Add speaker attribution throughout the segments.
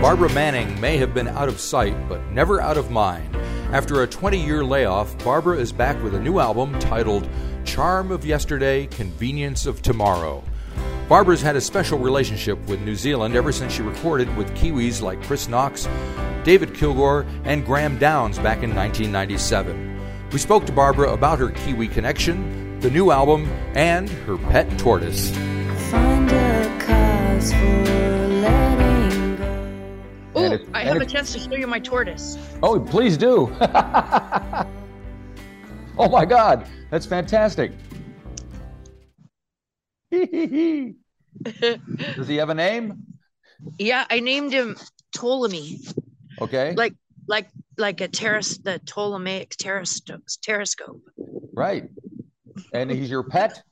Speaker 1: Barbara Manning may have been out of sight, but never out of mind. After a 20 year layoff, Barbara is back with a new album titled Charm of Yesterday, Convenience of Tomorrow. Barbara's had a special relationship with New Zealand ever since she recorded with Kiwis like Chris Knox, David Kilgour, and Graeme Downes back in 1997. We spoke to Barbara about her Kiwi connection, the new album, and her pet tortoise.
Speaker 2: Find a cause for letting go.
Speaker 3: Oh, I
Speaker 1: and
Speaker 3: have a chance to show you my tortoise.
Speaker 1: Oh, please do. oh my God, that's fantastic. Does he have a name?
Speaker 3: yeah, I named him Ptolemy,
Speaker 1: Okay.
Speaker 3: like like like a terrace, the Ptolemaic terrascope. terrascope.
Speaker 1: right. And he's your pet?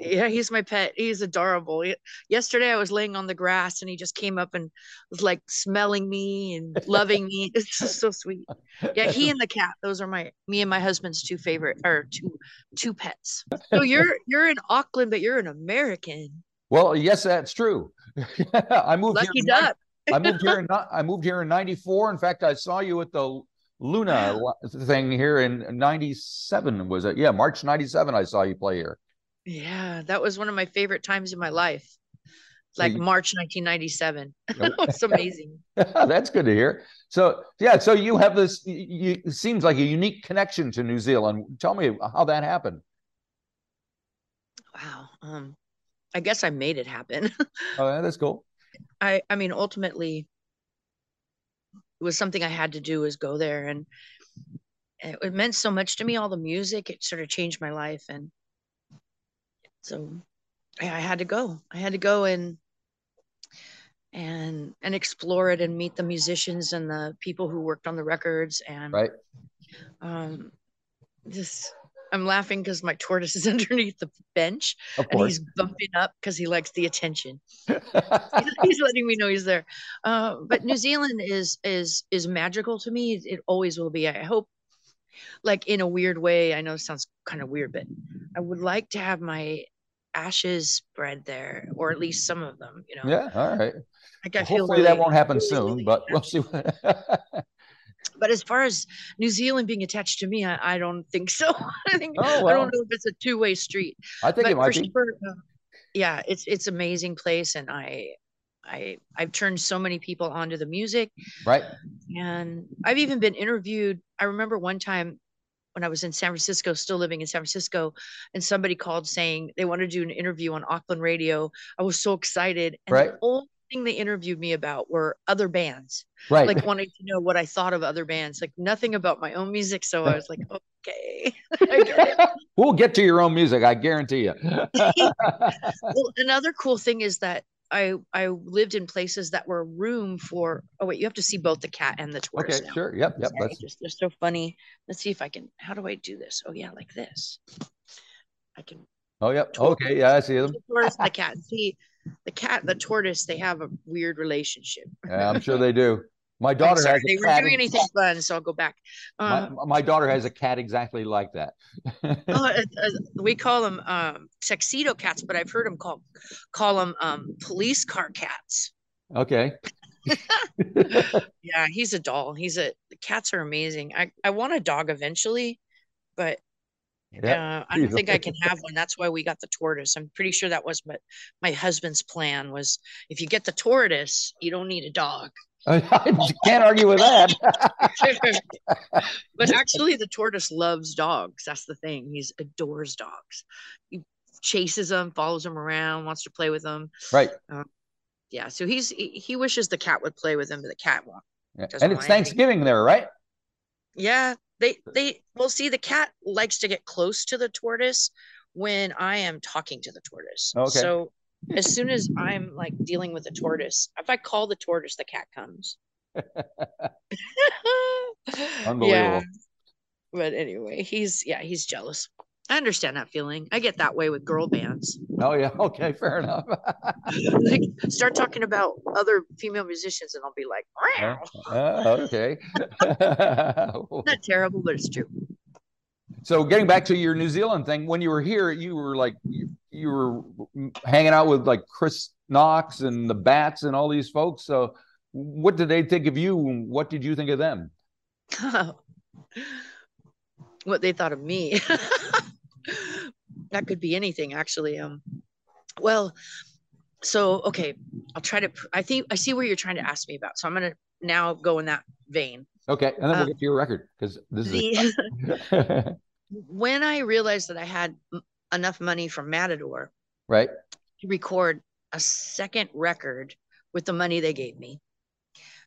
Speaker 3: Yeah, he's my pet. He's adorable. Ye- Yesterday I was laying on the grass and he just came up and was like smelling me and loving me. It's just so sweet. Yeah, he and the cat. Those are my me and my husband's two favorite or two two pets. So you're you're in Auckland, but you're an American.
Speaker 1: Well, yes, that's true. I moved
Speaker 3: Lucky
Speaker 1: here.
Speaker 3: duck.
Speaker 1: I moved here. In, I moved here in '94. In fact, I saw you at the Luna thing here in '97. Was it? Yeah, March '97. I saw you play here.
Speaker 3: Yeah, that was one of my favorite times in my life. Like
Speaker 1: you-
Speaker 3: March 1997. it was amazing.
Speaker 1: That's good to hear. So, yeah, so you have this, you, it seems like a unique connection to New Zealand. Tell me how that happened.
Speaker 3: Wow. Um, I guess I made it happen.
Speaker 1: Oh, yeah, that's cool.
Speaker 3: I I mean ultimately it was something I had to do is go there and it meant so much to me all the music it sort of changed my life and so I, I had to go I had to go and and and explore it and meet the musicians and the people who worked on the records and
Speaker 1: Right.
Speaker 3: um just I'm laughing because my tortoise is underneath the bench and he's bumping up because he likes the attention he's letting me know he's there. Uh, but New Zealand is is is magical to me. It always will be. I hope, like in a weird way. I know it sounds kind of weird, but I would like to have my ashes spread there, or at least some of them. You know,
Speaker 1: yeah, all right.
Speaker 3: like I
Speaker 1: Well,
Speaker 3: feel
Speaker 1: hopefully that won't happen
Speaker 3: really,
Speaker 1: soon,
Speaker 3: really
Speaker 1: but we'll see. What...
Speaker 3: But as far as New Zealand being attached to me, I, I don't think so. I think
Speaker 1: Oh,
Speaker 3: I don't know if it's a two way street.
Speaker 1: I think
Speaker 3: but
Speaker 1: it might be.
Speaker 3: sure, uh, yeah, it's it's amazing place, and I. I I've turned so many people onto the music
Speaker 1: Right.
Speaker 3: and I've even been interviewed. I remember one time when I was in San Francisco, still living in San Francisco, and somebody called saying they wanted to do an interview on Auckland radio. I was so excited. And
Speaker 1: Right.
Speaker 3: the only thing they interviewed me about were other bands,
Speaker 1: Right.
Speaker 3: like wanting to know what I thought of other bands, like nothing about my own music. So I was like, okay,
Speaker 1: we'll get to your own music, I guarantee you.
Speaker 3: Well, another cool thing is that I I lived in places that were room for. Oh wait, you have to see both the cat and the tortoise.
Speaker 1: okay,
Speaker 3: now.
Speaker 1: sure. Yep, yep. That's
Speaker 3: just they're so funny. Let's see if I can. How do I do this? Oh yeah, like this. I can.
Speaker 1: oh, yep. Okay, yeah, I see them.
Speaker 3: The tortoise and the cat. See, the cat and the tortoise, they have a weird relationship.
Speaker 1: Yeah, I'm sure they do. My daughter
Speaker 3: sorry,
Speaker 1: has
Speaker 3: they weren't doing anything fun, so I'll go back.
Speaker 1: My,
Speaker 3: Uh,
Speaker 1: my daughter has a cat exactly like that.
Speaker 3: uh, uh, we call them um, tuxedo cats, but I've heard them call call them um, police car cats.
Speaker 1: okay.
Speaker 3: Yeah, he's a doll. He's a the cats are amazing. I I want a dog eventually, but
Speaker 1: Yeah.
Speaker 3: uh, I don't think I can have one. That's why we got the tortoise. I'm pretty sure that was what my husband's plan was. If you get the tortoise, you don't need a dog.
Speaker 1: I can't argue with that.
Speaker 3: but actually, the tortoise loves dogs. That's the thing. He adores dogs. He chases them, follows them around, wants to play with them.
Speaker 1: right.
Speaker 3: Um, yeah, so he's he, he wishes the cat would play with him, but the cat won't.
Speaker 1: Yeah. And it's
Speaker 3: want anything.
Speaker 1: Thanksgiving there, right?
Speaker 3: Yeah, they they well see the cat likes to get close to the tortoise when I am talking to the tortoise.
Speaker 1: Okay.
Speaker 3: So as soon as I'm like dealing with the tortoise, if I call the tortoise, the cat comes.
Speaker 1: Unbelievable.
Speaker 3: Yeah. But anyway, he's yeah, he's jealous. I understand that feeling. I get that way with girl bands.
Speaker 1: Oh yeah. Okay. Fair enough.
Speaker 3: like start talking about other female musicians and I'll be like.
Speaker 1: Uh, okay.
Speaker 3: not terrible, but it's true.
Speaker 1: so getting back to your New Zealand thing, when you were here, you were like you, were hanging out with like Chris Knox and the Bats and all these folks. So, what did they think of you? What did you think of them?
Speaker 3: what they thought of me. that could be anything, actually. Um, well, so okay, I'll try to. I think I see where you're trying to ask me about. So I'm gonna now go in that vein.
Speaker 1: Okay, and then we'll
Speaker 3: Um,
Speaker 1: get to your record because this is
Speaker 3: when I realized that I had enough money from Matador
Speaker 1: right.
Speaker 3: to record a second record with the money they gave me.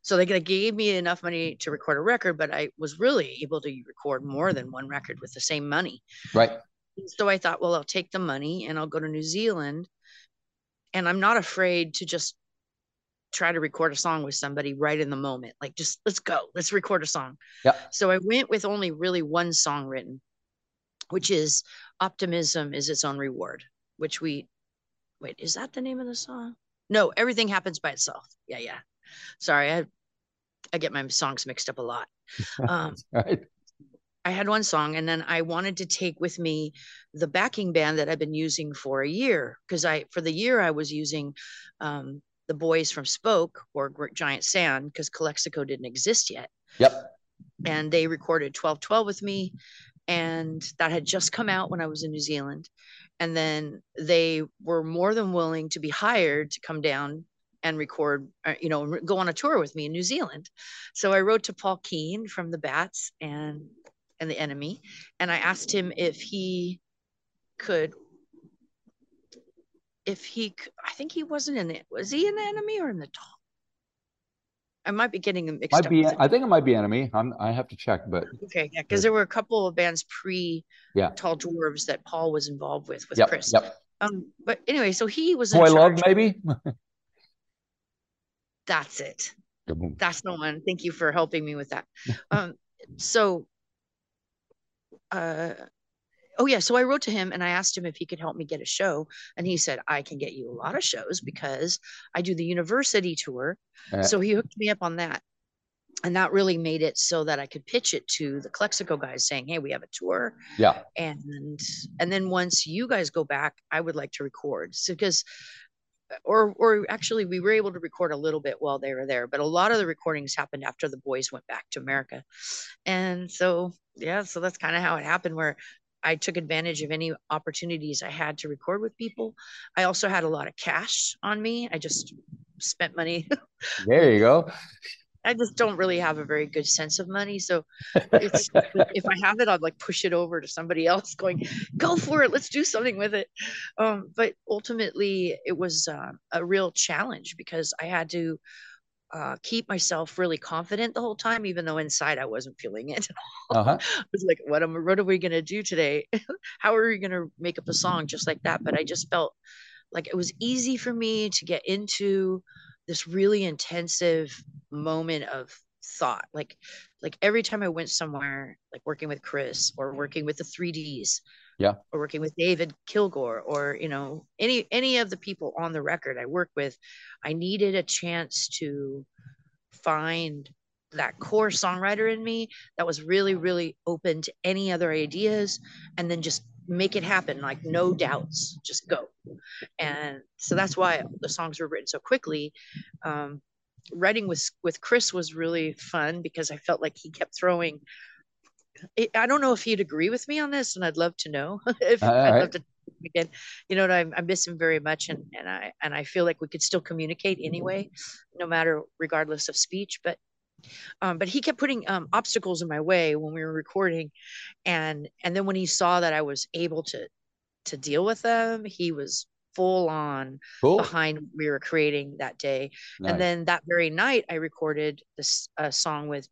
Speaker 3: So they gave me enough money to record a record, but I was really able to record more than one record with the same money.
Speaker 1: Right.
Speaker 3: So I thought, well, I'll take the money and I'll go to New Zealand. And I'm not afraid to just try to record a song with somebody right in the moment. Like, just let's go, let's record a song.
Speaker 1: Yeah.
Speaker 3: So I went with only really one song written, which is Optimism is Its Own Reward, which we, wait, is that the name of the song? No, Everything Happens by Itself. Yeah, yeah. Sorry, I, I get my songs mixed up a lot. Um,
Speaker 1: Right.
Speaker 3: I had one song and then I wanted to take with me the backing band that I've been using for a year because I for the year I was using um, the boys from Spoke or Giant Sand because Calexico didn't exist yet
Speaker 1: Yep.
Speaker 3: and they recorded 1212 with me and that had just come out when I was in New Zealand. And then they were more than willing to be hired to come down and record uh, you know go on a tour with me in New Zealand. So I wrote to Paul Kean from the Bats and and the Enemy and I asked him if he could if he I think he wasn't in it. Was he in the Enemy or in the I might be getting them mixed
Speaker 1: Might
Speaker 3: up
Speaker 1: be. I think it might be enemy. I'm. I have to check, but
Speaker 3: Okay, yeah, because there were a couple of bands pre
Speaker 1: Yeah.
Speaker 3: Tall Dwarves that Paul was involved with with
Speaker 1: yep.
Speaker 3: Chris.
Speaker 1: Yep.
Speaker 3: Um, but anyway, so he was
Speaker 1: Toy Love maybe.
Speaker 3: That's it. That's the one. Thank you for helping me with that. Um, so, uh, oh yeah, so I wrote to him and I asked him if he could help me get a show, and he said I can get you a lot of shows because I do the university tour.
Speaker 1: Uh,
Speaker 3: So he hooked me up on that. And that really made it so that I could pitch it to the Calexico guys saying, Hey, we have a tour.
Speaker 1: yeah.
Speaker 3: and and then once you guys go back i would like to record so because or or actually we were able to record a little bit while they were there but a lot of the recordings happened after the boys went back to america and so yeah so that's kind of how it happened where i took advantage of any opportunities i had to record with people i also had a lot of cash on me i just spent money
Speaker 1: There you go.
Speaker 3: I just don't really have a very good sense of money. So it's if I have it, I'd like push it over to somebody else going, go for it. Let's do something with it. Um, but ultimately it was uh, a real challenge because I had to uh, keep myself really confident the whole time, even though inside I wasn't feeling it.
Speaker 1: Uh huh.
Speaker 3: I was like, what am what are we gonna do today? How are we gonna make up a song just like that? But I just felt like it was easy for me to get into this really intensive moment of thought. Like like every time I went somewhere, like working with Chris or working with the 3Ds,
Speaker 1: Yeah.
Speaker 3: or working with David Kilgour, or you know, any any of the people on the record I work with, I needed a chance to find that core songwriter in me that was really really open to any other ideas and then just make it happen like no doubts just go and so that's why the songs were written so quickly um, writing with with chris was really fun because i felt like he kept throwing I- i don't know if he'd agree with me on this and i'd love to know if
Speaker 1: All
Speaker 3: i'd
Speaker 1: right.
Speaker 3: love to again you know what I, I miss him very much and and i and i feel like we could still communicate anyway no matter regardless of speech but um, but he kept putting um, obstacles in my way when we were recording and and then when he saw that i was able to to deal with them he was full on
Speaker 1: Cool.
Speaker 3: behind what we were creating that day
Speaker 1: Nice.
Speaker 3: and then that very night i recorded this uh, song with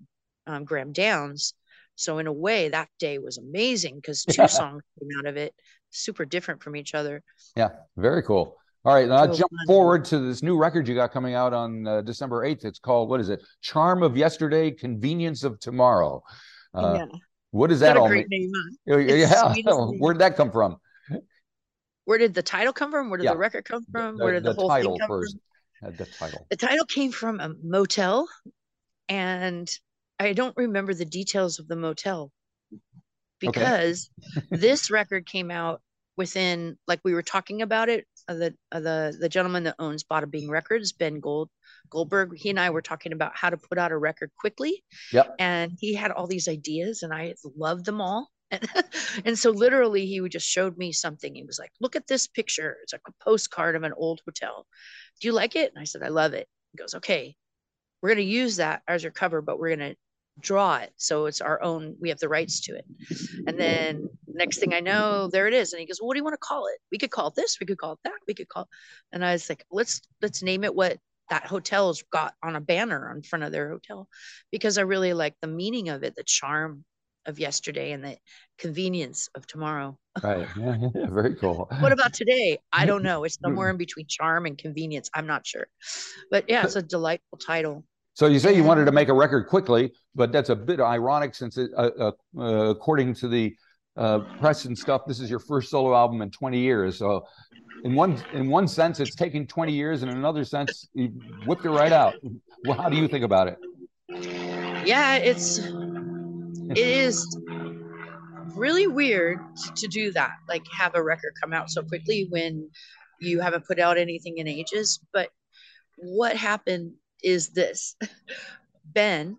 Speaker 3: um, graeme downes so in a way that day was amazing because two
Speaker 1: Yeah.
Speaker 3: songs came out of it super different from each other
Speaker 1: Yeah, very cool. All right, now
Speaker 3: So
Speaker 1: jump
Speaker 3: fun.
Speaker 1: forward to this new record you got coming out on uh, December 8th. It's called, what is it? Charm of Yesterday, Convenience of Tomorrow. Uh,
Speaker 3: yeah
Speaker 1: What
Speaker 3: What
Speaker 1: that
Speaker 3: a
Speaker 1: all
Speaker 3: great
Speaker 1: mean?
Speaker 3: name huh?
Speaker 1: Yeah, yeah. Where'd that come from?
Speaker 3: where did the title come from where did
Speaker 1: Yeah.
Speaker 3: the record come from
Speaker 1: The-
Speaker 3: where did the,
Speaker 1: the
Speaker 3: whole
Speaker 1: title
Speaker 3: thing come
Speaker 1: first.
Speaker 3: from
Speaker 1: Uh, the title.
Speaker 3: the title came from a motel and i don't remember the details of the motel because this record came out within like we were talking about it uh, the uh, the the gentleman that owns Bada Bing Records, Ben Gold Goldberg, he and I were talking about how to put out a record quickly.
Speaker 1: Yep.
Speaker 3: And he had all these ideas, and I loved them all. And, and so literally he would just showed me something. He was like, look at this picture. It's like a postcard of an old hotel. Do you like it? And I said, I love it. He goes, okay, we're going to use that as your cover, but we're going to draw it. So it's our own, we have the rights to it. And then next thing I know, there it is. And he goes, well, what do you want to call it? We could call it this, we could call it that, we could call. And I was like, let's let's name it what that hotel's got on a banner in front of their hotel because I really like the meaning of it, the charm of yesterday and the convenience of tomorrow.
Speaker 1: Right. Yeah, yeah, very cool.
Speaker 3: what about today? I don't know. It's somewhere in between charm and convenience. I'm not sure. But yeah, it's a delightful title.
Speaker 1: So you say you wanted to make a record quickly, but that's a bit ironic since, it, uh, uh, uh, according to the uh, press and stuff, this is your first solo album in 20 years. So, in one in one sense, it's taken 20 years, and in another sense, you whipped it right out. Well, how do you think about it?
Speaker 3: Yeah, it's it is really weird to do that, like have a record come out so quickly when you haven't put out anything in ages. But what happened is this Ben,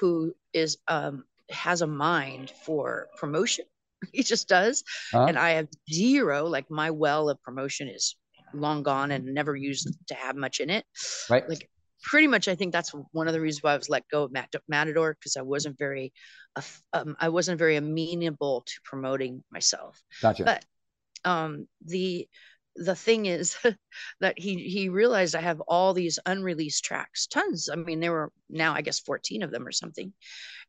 Speaker 3: who is um has a mind for promotion. He just does.
Speaker 1: Huh?
Speaker 3: And I have zero, like my well of promotion is long gone and never used to have much in it.
Speaker 1: Right.
Speaker 3: Like pretty much I think that's one of the reasons why I was let go of Mat- Matador because I wasn't very um, I wasn't very amenable to promoting myself.
Speaker 1: Gotcha.
Speaker 3: But um the the thing is that he he realized I have all these unreleased tracks, tons. I mean, there were now I guess 14 of them or something,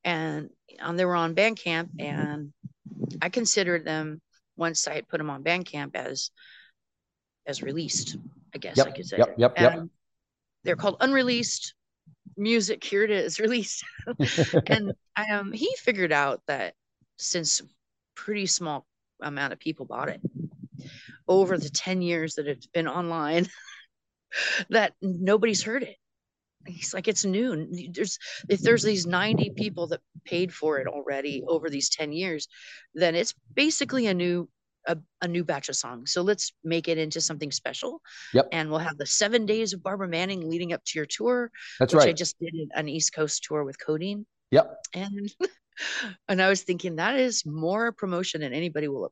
Speaker 3: and um, they were on Bandcamp, and I considered them once I had put them on Bandcamp as as released. I guess I could say.
Speaker 1: yep, yep, yep.
Speaker 3: They're called unreleased music. Here it is, released. and um, he figured out that since pretty small amount of people bought it over the 10 years that it's been online that nobody's heard it he's like it's new there's if there's these 90 people that paid for it already over these 10 years then it's basically a new a, a new batch of songs so let's make it into something special
Speaker 1: Yep.
Speaker 3: and we'll have the seven days of barbara manning leading up to your tour
Speaker 1: That's
Speaker 3: which I just did an East Coast tour with Codeine.
Speaker 1: Yep.
Speaker 3: And and I was thinking that is more promotion than anybody will have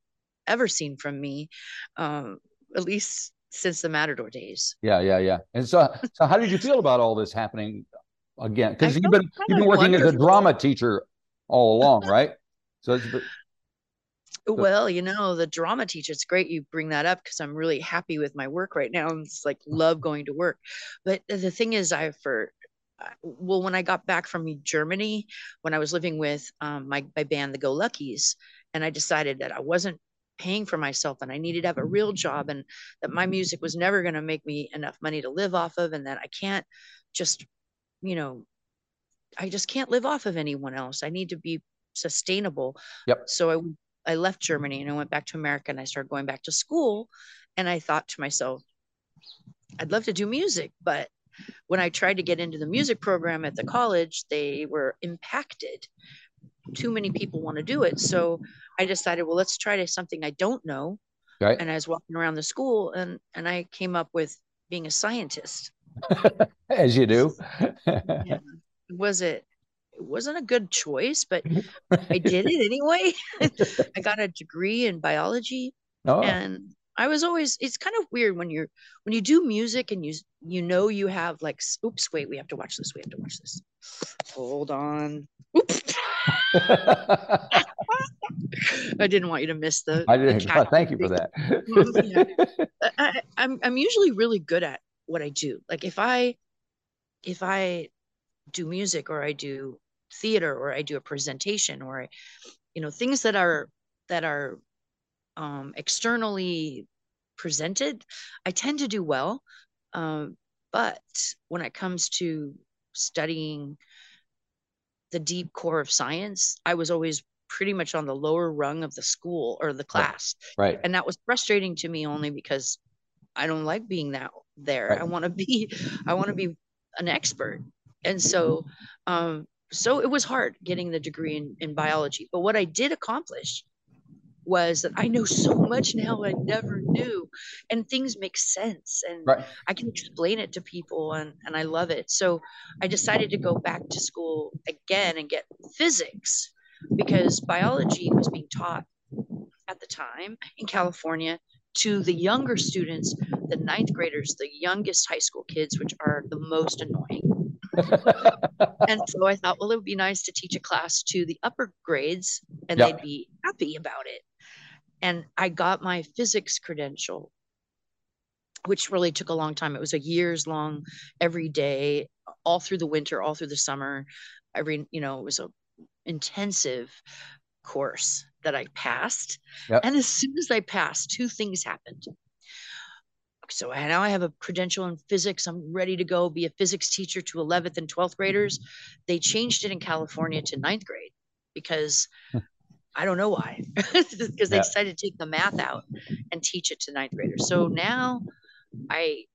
Speaker 3: ever seen from me, um, at least since the Matador days.
Speaker 1: Yeah, yeah, yeah. And so, so how did you feel about all this happening again? Because you've been you've been working as a drama teacher all along, right? So it's
Speaker 3: Well, you know, the drama teacher, it's great you bring that up because I'm really happy with my work right now. and It's like love going to work. But the thing is, I for well, when I got back from Germany, when I was living with um, my my band, the Go Luckies, and I decided that I wasn't paying for myself and I needed to have a mm-hmm. real job and that my music was never going to make me enough money to live off of and that I can't just, you know, I just can't live off of anyone else. I need to be sustainable.
Speaker 1: Yep.
Speaker 3: So I I left Germany and I went back to America and I started going back to school and I thought to myself, I'd love to do music, but when I tried to get into the music program at the college, they were impacted. Too many people want to do it. So I decided, well, let's try to something I don't know.
Speaker 1: right.
Speaker 3: And I was walking around the school and and I came up with being a scientist.
Speaker 1: As you do.
Speaker 3: Was it it wasn't a good choice, but I did it anyway. I got a degree in biology
Speaker 1: oh,
Speaker 3: and I was always it's kind of weird when you're when you do music and you you know you have like oops wait we have to watch this we have to watch this hold on oops I didn't want you to miss the,
Speaker 1: I
Speaker 3: the
Speaker 1: did.
Speaker 3: cat
Speaker 1: Thank you for that.
Speaker 3: I, I'm I'm usually really good at what I do. Like if I if I do music or I do theater or I do a presentation or I, you know things that are that are um, externally presented, I tend to do well. Um, but when it comes to studying the deep core of science, I was always pretty much on the lower rung of the school or the class
Speaker 1: right.
Speaker 3: and that was frustrating to me only because I don't like being that there.
Speaker 1: Right.
Speaker 3: I want to be, I want to be an expert, and so, um, so it was hard getting the degree in, in biology. But what I did accomplish was that I know so much now I never knew, and things make sense, and
Speaker 1: Right.
Speaker 3: I can explain it to people, and and I love it. So I decided to go back to school again and get physics because biology was being taught at the time in California to the younger students, the ninth graders, the youngest high school kids, which are the most annoying. and so I thought, well, it would be nice to teach a class to the upper grades and
Speaker 1: Yeah.
Speaker 3: they'd be happy about it. And I got my physics credential, which really took a long time. It was a years long, every day, all through the winter, all through the summer. Every, you know, it was a intensive course that I passed.
Speaker 1: Yep.
Speaker 3: And as soon as I passed, two things happened. So now I have a credential in physics. I'm ready to go be a physics teacher to 11th and 12th graders. They changed it in California to ninth grade because I don't know why, because they
Speaker 1: Yeah.
Speaker 3: decided to take the math out and teach it to ninth graders. So now I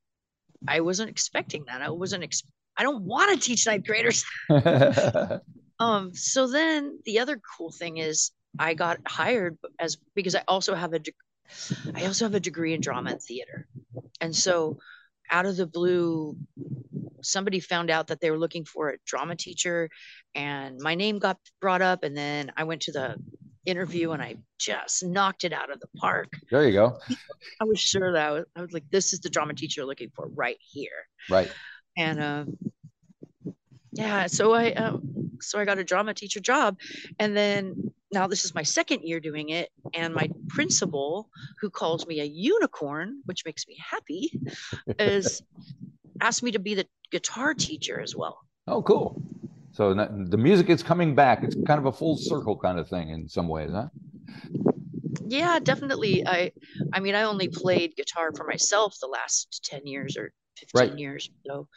Speaker 3: I wasn't expecting that. I wasn't ex- I don't want to teach ninth graders. Um, so then the other cool thing is I got hired as because I also have a deg- I also have a degree in drama and theater. And so out of the blue, somebody found out that they were looking for a drama teacher and my name got brought up and then I went to the interview and I just knocked it out of the park.
Speaker 1: there you go.
Speaker 3: I was sure that I was, I was like, this is the drama teacher you're looking for right here
Speaker 1: Right.
Speaker 3: and uh, yeah so i um, so i got a drama teacher job and then now this is my second year doing it and my principal who calls me a unicorn which makes me happy is asked me to be the guitar teacher as well
Speaker 1: Oh, cool. So the music is coming back. It's kind of a full circle kind of thing in some ways, huh?
Speaker 3: yeah definitely i i mean i only played guitar for myself the last 10 years or 15
Speaker 1: Right.
Speaker 3: years so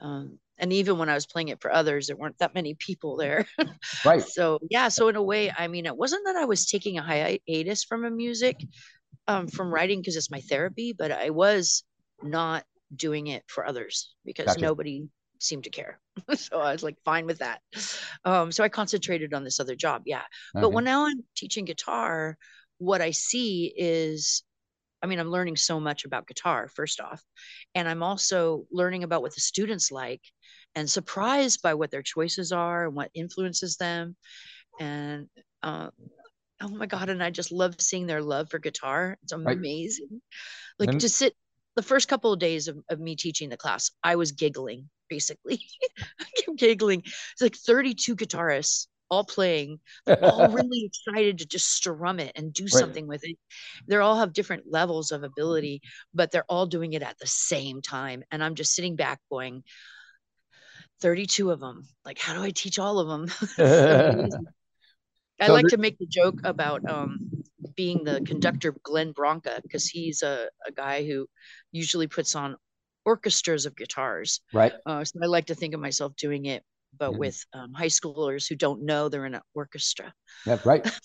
Speaker 3: um and even when i was playing it for others there weren't that many people there.
Speaker 1: Right.
Speaker 3: so yeah so in a way i mean it wasn't that i was taking a hiatus from a music um from writing because it's my therapy but i was not doing it for others because
Speaker 1: Gotcha.
Speaker 3: nobody seemed to care. So i was like fine with that. Um so i concentrated on this other job yeah. But when now i'm teaching guitar what i see is i mean i'm learning so much about guitar first off and i'm also learning about what the students like and surprised by what their choices are and what influences them and uh, oh my god and i just love seeing their love for guitar. It's amazing. Like to sit the first couple of days of, of me teaching the class i was giggling basically. I kept giggling. It's like 32 guitarists all playing all really excited to just strum it and do
Speaker 1: Right.
Speaker 3: something with it. They all have different levels of ability, but they're all doing it at the same time. And I'm just sitting back going, 32 of them. Like, how do I teach all of them? I
Speaker 1: So
Speaker 3: like
Speaker 1: there-
Speaker 3: to make the joke about um, being the conductor Glenn Branca because he's a, a guy who usually puts on orchestras of guitars.
Speaker 1: right.
Speaker 3: Uh, so I like to think of myself doing it, but
Speaker 1: Mhm.
Speaker 3: with um, high schoolers who don't know they're in an orchestra.
Speaker 1: Yeah, right.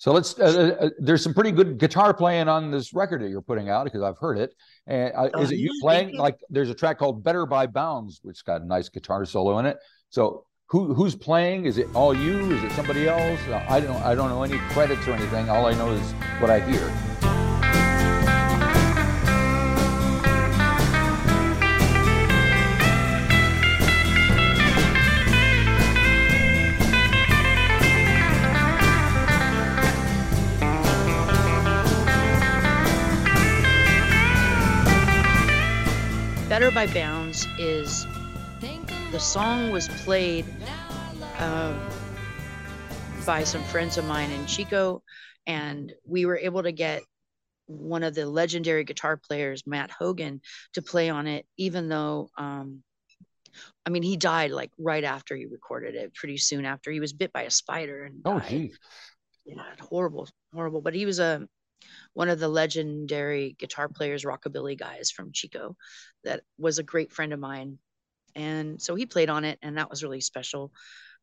Speaker 1: So let's. Uh, uh, there's some pretty good guitar playing on this record that you're putting out because I've heard it. And uh,
Speaker 3: Oh,
Speaker 1: is it you playing? Like, there's a track called "Better by Bounds," which got a nice guitar solo in it. So who who's playing? Is it all you? Is it somebody else? Uh, I don't. I don't know any credits or anything. All I know is what I hear.
Speaker 3: By Bounds is the song was played um, by some friends of mine in Chico, and we were able to get one of the legendary guitar players, Matt Hogan, to play on it, even though. Um, I mean, he died like right after he recorded it, pretty soon after he was bit by a spider and
Speaker 1: Oh,
Speaker 3: died.
Speaker 1: geez.
Speaker 3: yeah, horrible, horrible. But he was a one of the legendary guitar players, rockabilly guys from Chico, that was a great friend of mine, and so he played on it, and that was really special.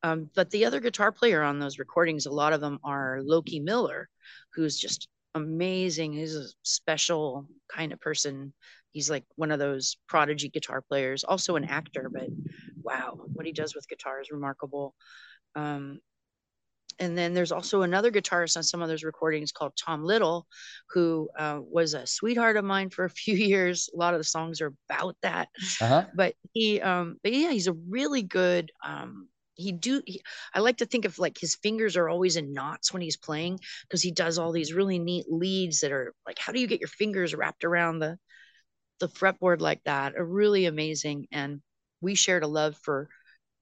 Speaker 3: Um, but the other guitar player on those recordings, a lot of them are Loki Miller, who's just amazing. He's a special kind of person. He's like one of those prodigy guitar players, also an actor, but wow, what he does with guitar is remarkable. Um, and then there's also another guitarist on some of those recordings called Tom Little, who uh, was a sweetheart of mine for a few years. A lot of the songs are about that,
Speaker 1: Uh-huh.
Speaker 3: but he, um, but yeah, he's a really good. Um, he do. He, I like to think of like his fingers are always in knots when he's playing because he does all these really neat leads that are like, how do you get your fingers wrapped around the the fretboard like that? Are really amazing. And we shared a love for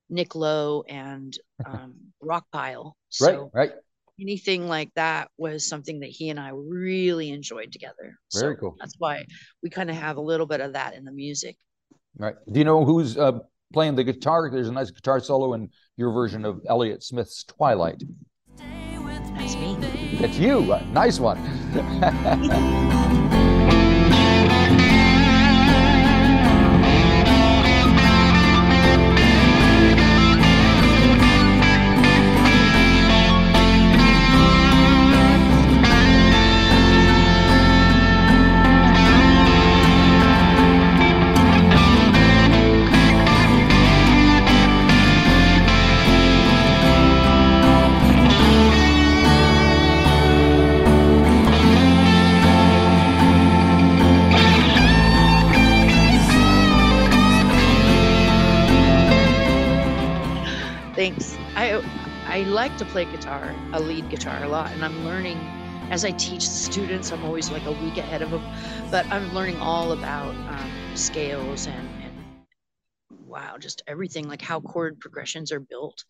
Speaker 3: Nick Lowe and um, Rockpile. So
Speaker 1: Right, right.
Speaker 3: anything like that was something that he and I really enjoyed together.
Speaker 1: Very
Speaker 3: so
Speaker 1: cool.
Speaker 3: That's why we kind of have a little bit of that in the music.
Speaker 1: Right. Do you know who's uh, playing the guitar? There's a nice guitar solo in your version of Elliott Smith's Twilight.
Speaker 3: That's me.
Speaker 1: It's you. Uh, nice one.
Speaker 3: I like to play guitar, a lead guitar a lot, and I'm learning as I teach students. I'm always like a week ahead of them, but I'm learning all about um, scales and and wow, just everything like how chord progressions are built,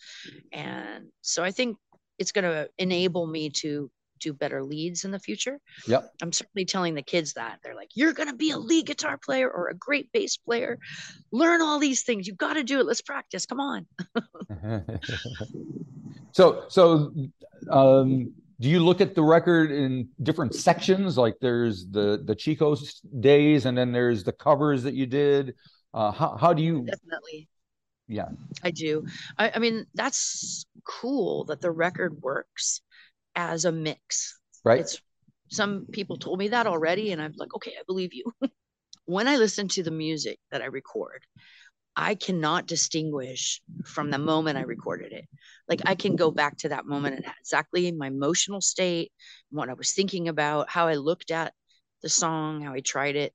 Speaker 3: and so I think it's going to enable me to do better leads in the future.
Speaker 1: Yep.
Speaker 3: I'm certainly telling the kids that they're like, you're going to be a lead guitar player or a great bass player. Learn all these things. You've got to do it. Let's practice. Come on.
Speaker 1: so, so um, do you look at the record in different sections? Like there's the the Chico's days, and then there's the covers that you did. Uh, how how do you?
Speaker 3: Definitely.
Speaker 1: Yeah.
Speaker 3: I do. I, I mean, that's cool that the record works as a mix.
Speaker 1: Right.
Speaker 3: It's some people told me that already, and I'm like, okay, I believe you. when I listen to the music that I record, I cannot distinguish from the moment I recorded it. Like I can go back to that moment and exactly my emotional state, what I was thinking about, how I looked at the song, how I tried it.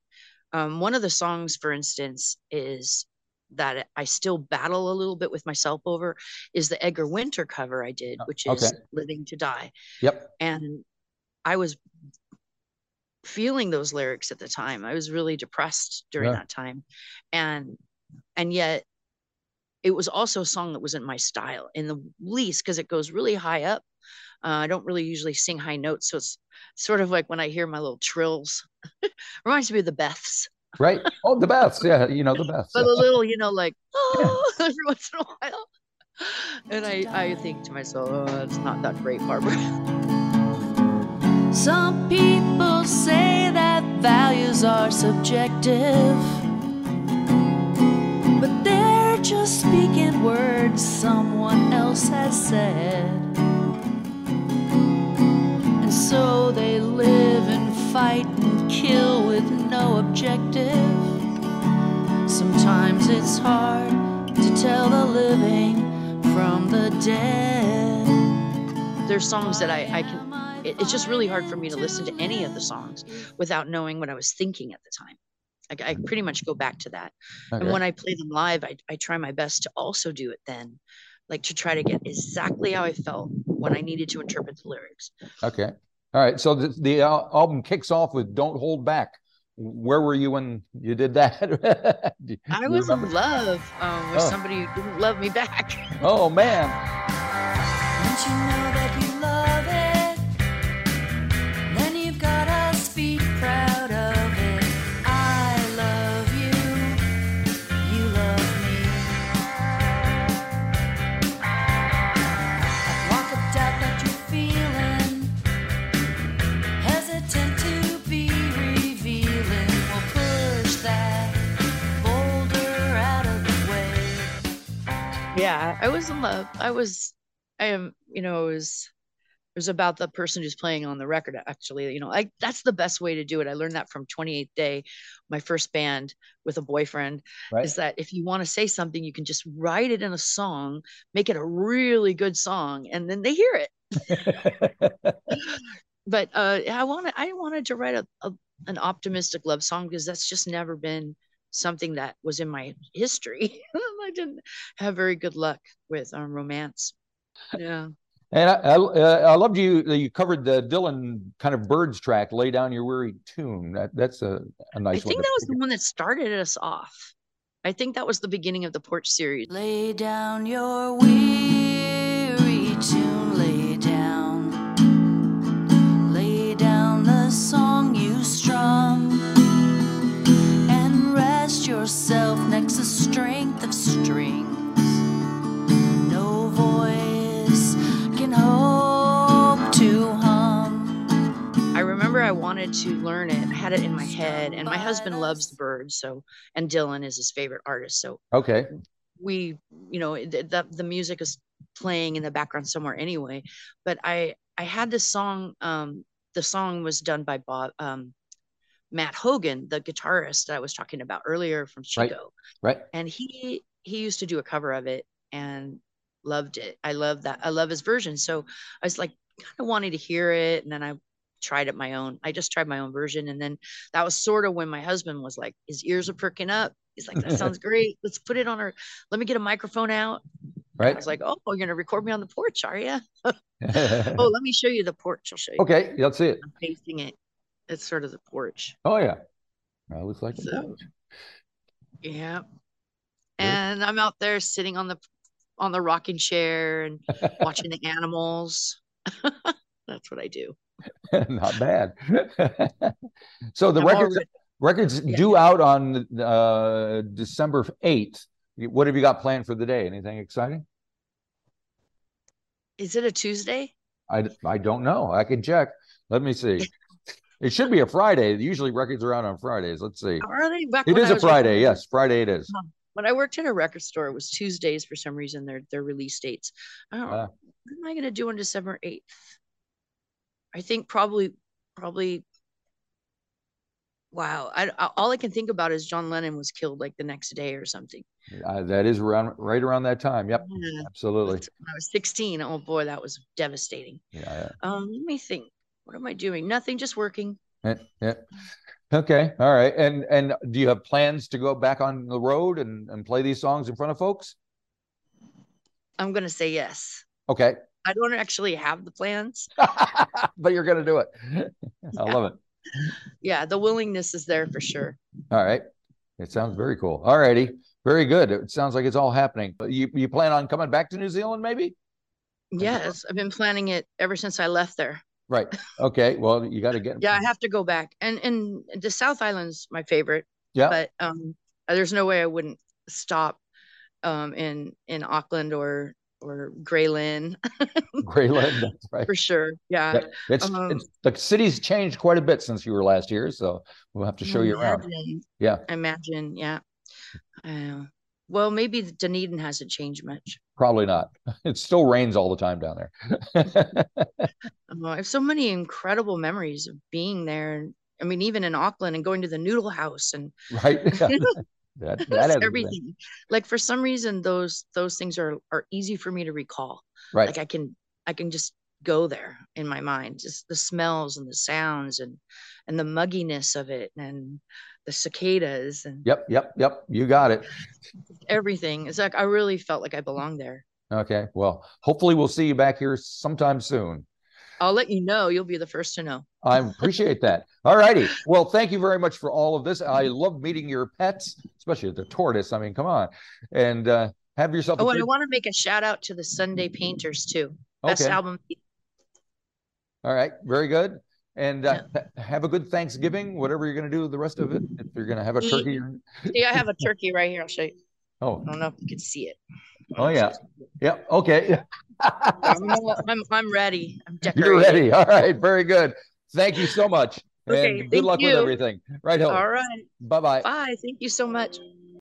Speaker 3: Um, one of the songs, for instance, is that I still battle a little bit with myself over is the Edgar Winter cover I did, which is
Speaker 1: Okay.
Speaker 3: Living to Die.
Speaker 1: Yep.
Speaker 3: And I was feeling those lyrics at the time. I was really depressed during
Speaker 1: Yeah.
Speaker 3: that time. And and yet it was also a song that wasn't my style in the least because it goes really high up. Uh, I don't really usually sing high notes, so it's sort of like when I hear my little trills. Reminds me of the Beths,
Speaker 1: Right. Oh, the Beths. Yeah. You know the Beths.
Speaker 3: but a little, you know, like oh, every once in a while. And I, I think to myself, oh, it's not that great, Barbara.
Speaker 2: Some people say that values are subjective, but they're just speaking words someone else has said. And so they live and fight and kill with no objective. Sometimes it's hard to tell the living from the dead.
Speaker 3: There's songs that I, I can, it- it's just really hard for me to listen to any of the songs without knowing what I was thinking at the time. Like I pretty much go back to that.
Speaker 1: Okay.
Speaker 3: And when I play them live, I, I try my best to also do it then, like to try to get exactly how I felt when I needed to interpret the lyrics.
Speaker 1: Okay. All right. So the, the album kicks off with "Don't Hold Back." Where were you when you did that? Do you
Speaker 3: I was in love um, with
Speaker 1: Oh.
Speaker 3: somebody who didn't love me back.
Speaker 1: Oh man.
Speaker 3: Yeah, I was in love. I was, I am, you know, it was, it was about the person who's playing on the record. Actually, you know, I that's the best way to do it. I learned that from 28th Day, my first band with a boyfriend.
Speaker 1: Right.
Speaker 3: Is that if you want to say something, you can just write it in a song, make it a really good song, and then they hear it. but uh, I wanted I wanted to write a, a an optimistic love song because that's just never been something that was in my history. I didn't have very good luck with um, romance. Yeah.
Speaker 1: And I, I, uh, I loved you. You covered the Dylan kind of Byrds track, "Lay Down Your Weary Tune." That that's a, a nice.
Speaker 3: I think that was the one that started us off. I think that was the beginning of the Porch series.
Speaker 2: Lay down your weary tune,
Speaker 3: I wanted to learn it. I had it in my head, and my husband loves the Byrds, so and Dylan is his favorite artist. So
Speaker 1: Okay.
Speaker 3: we, you know, the, the music is playing in the background somewhere anyway. But I I had this song. Um, the song was done by Bob um, Matt Hogan, the guitarist that I was talking about earlier from
Speaker 1: Right.
Speaker 3: Chico,
Speaker 1: Right.
Speaker 3: and he he used to do a cover of it and loved it. I love that. I love his version. So I was like kind of wanting to hear it, and then I tried it my own. I just tried my own version, and then that was sort of when my husband was like, his ears are perking up. He's like, "That sounds great. Let's put it on our. Let me get a microphone out." I
Speaker 1: Right.
Speaker 3: was like, "Oh, you're gonna record me on the porch, are you?" oh, let me show you the porch. I'll show you.
Speaker 1: okay. Let's see it.
Speaker 3: I'm facing it. It's sort of the porch.
Speaker 1: Oh yeah. That looks like.
Speaker 3: So-
Speaker 1: porch.
Speaker 3: Yeah. And I'm out there sitting on the on the rocking chair and watching the animals. That's what I do.
Speaker 1: Not bad. so the
Speaker 3: I'm
Speaker 1: records
Speaker 3: already-
Speaker 1: records
Speaker 3: Yeah.
Speaker 1: due out on uh, December eighth. What have you got planned for the day? Anything exciting?
Speaker 3: Is it a Tuesday?
Speaker 1: I, I don't know. I can check. Let me see. It should be a Friday. Usually records are out on Fridays. Let's see.
Speaker 3: Are they back
Speaker 1: It is a
Speaker 3: working-
Speaker 1: Friday. Yes, Friday it is.
Speaker 3: When I worked in a record store, it was Tuesdays for some reason. Their their release dates. I don't.
Speaker 1: Ah.
Speaker 3: what am I gonna do on December eighth? I think probably probably. Wow, I, I- all I can think about is John Lennon was killed like the next day or something.
Speaker 1: Uh, that is around right around that time. Yep,
Speaker 3: Yeah,
Speaker 1: absolutely.
Speaker 3: when I was 16. Oh boy, that was devastating.
Speaker 1: Yeah,
Speaker 3: Um, let me think. What am I doing? Nothing, just working.
Speaker 1: yeah, yeah. Okay, all right. And and do you have plans to go back on the road and and play these songs in front of folks?
Speaker 3: I'm gonna say yes.
Speaker 1: Okay,
Speaker 3: I don't actually have the plans.
Speaker 1: but you're gonna do it. I
Speaker 3: Yeah.
Speaker 1: love it.
Speaker 3: Yeah, the willingness is there for sure.
Speaker 1: All right. It sounds very cool. All righty. Very good. It sounds like it's all happening. You you plan on coming back to New Zealand maybe?
Speaker 3: Yes, I've been planning it ever since I left there.
Speaker 1: Right. Okay. Well, you got to get
Speaker 3: Yeah, I have to go back. And and the South Island's my favorite,
Speaker 1: Yeah.
Speaker 3: but um there's no way I wouldn't stop um in in Auckland or or Grey Lynn
Speaker 1: Grayland. That's right.
Speaker 3: for sure. Yeah.
Speaker 1: Yeah, It's,
Speaker 3: Um,
Speaker 1: it's the city's changed quite a bit since you were last here. so we'll have to show you around.
Speaker 3: Imagine.
Speaker 1: Yeah.
Speaker 3: Imagine, yeah. Uh, well, maybe Dunedin hasn't changed much.
Speaker 1: Probably not. It still rains all the time down there.
Speaker 3: Oh, I have so many incredible memories of being there. I mean, even in Auckland and going to the Noodle House and
Speaker 1: right? Yeah. That that
Speaker 3: everything. Like for some reason, those those things are are easy for me to recall.
Speaker 1: Right.
Speaker 3: Like I can I can just go there in my mind, just the smells and the sounds and and the mugginess of it and the cicadas and
Speaker 1: Yep. Yep. Yep. You got it.
Speaker 3: everything. It's like I really felt like I belonged there.
Speaker 1: Okay. Well, hopefully we'll see you back here sometime soon.
Speaker 3: I'll let you know. You'll be the first to know.
Speaker 1: I appreciate that. All righty. Well, thank you very much for all of this. I love meeting your pets, especially the tortoise. I mean, come on. And uh, have yourself a
Speaker 3: Oh, and I want to make a shout out to the Sunday Painters too. Best
Speaker 1: Okay.
Speaker 3: album.
Speaker 1: All right, very good. And uh, ha- have a good Thanksgiving, whatever you're going to do the rest of it. If you're going to have a
Speaker 3: Eat.
Speaker 1: turkey,
Speaker 3: See, I have a turkey right here. I'll show you.
Speaker 1: oh,
Speaker 3: I don't know if you can see it.
Speaker 1: oh yeah, yeah, okay,
Speaker 3: I'm, I'm, I'm ready. I'm decorated.
Speaker 1: you're ready. All right, very good. Thank you so much,
Speaker 3: Okay,
Speaker 1: and good luck with everything. Right,
Speaker 3: All
Speaker 1: Hill.
Speaker 3: right.
Speaker 1: Bye bye.
Speaker 3: Bye. Thank you so much.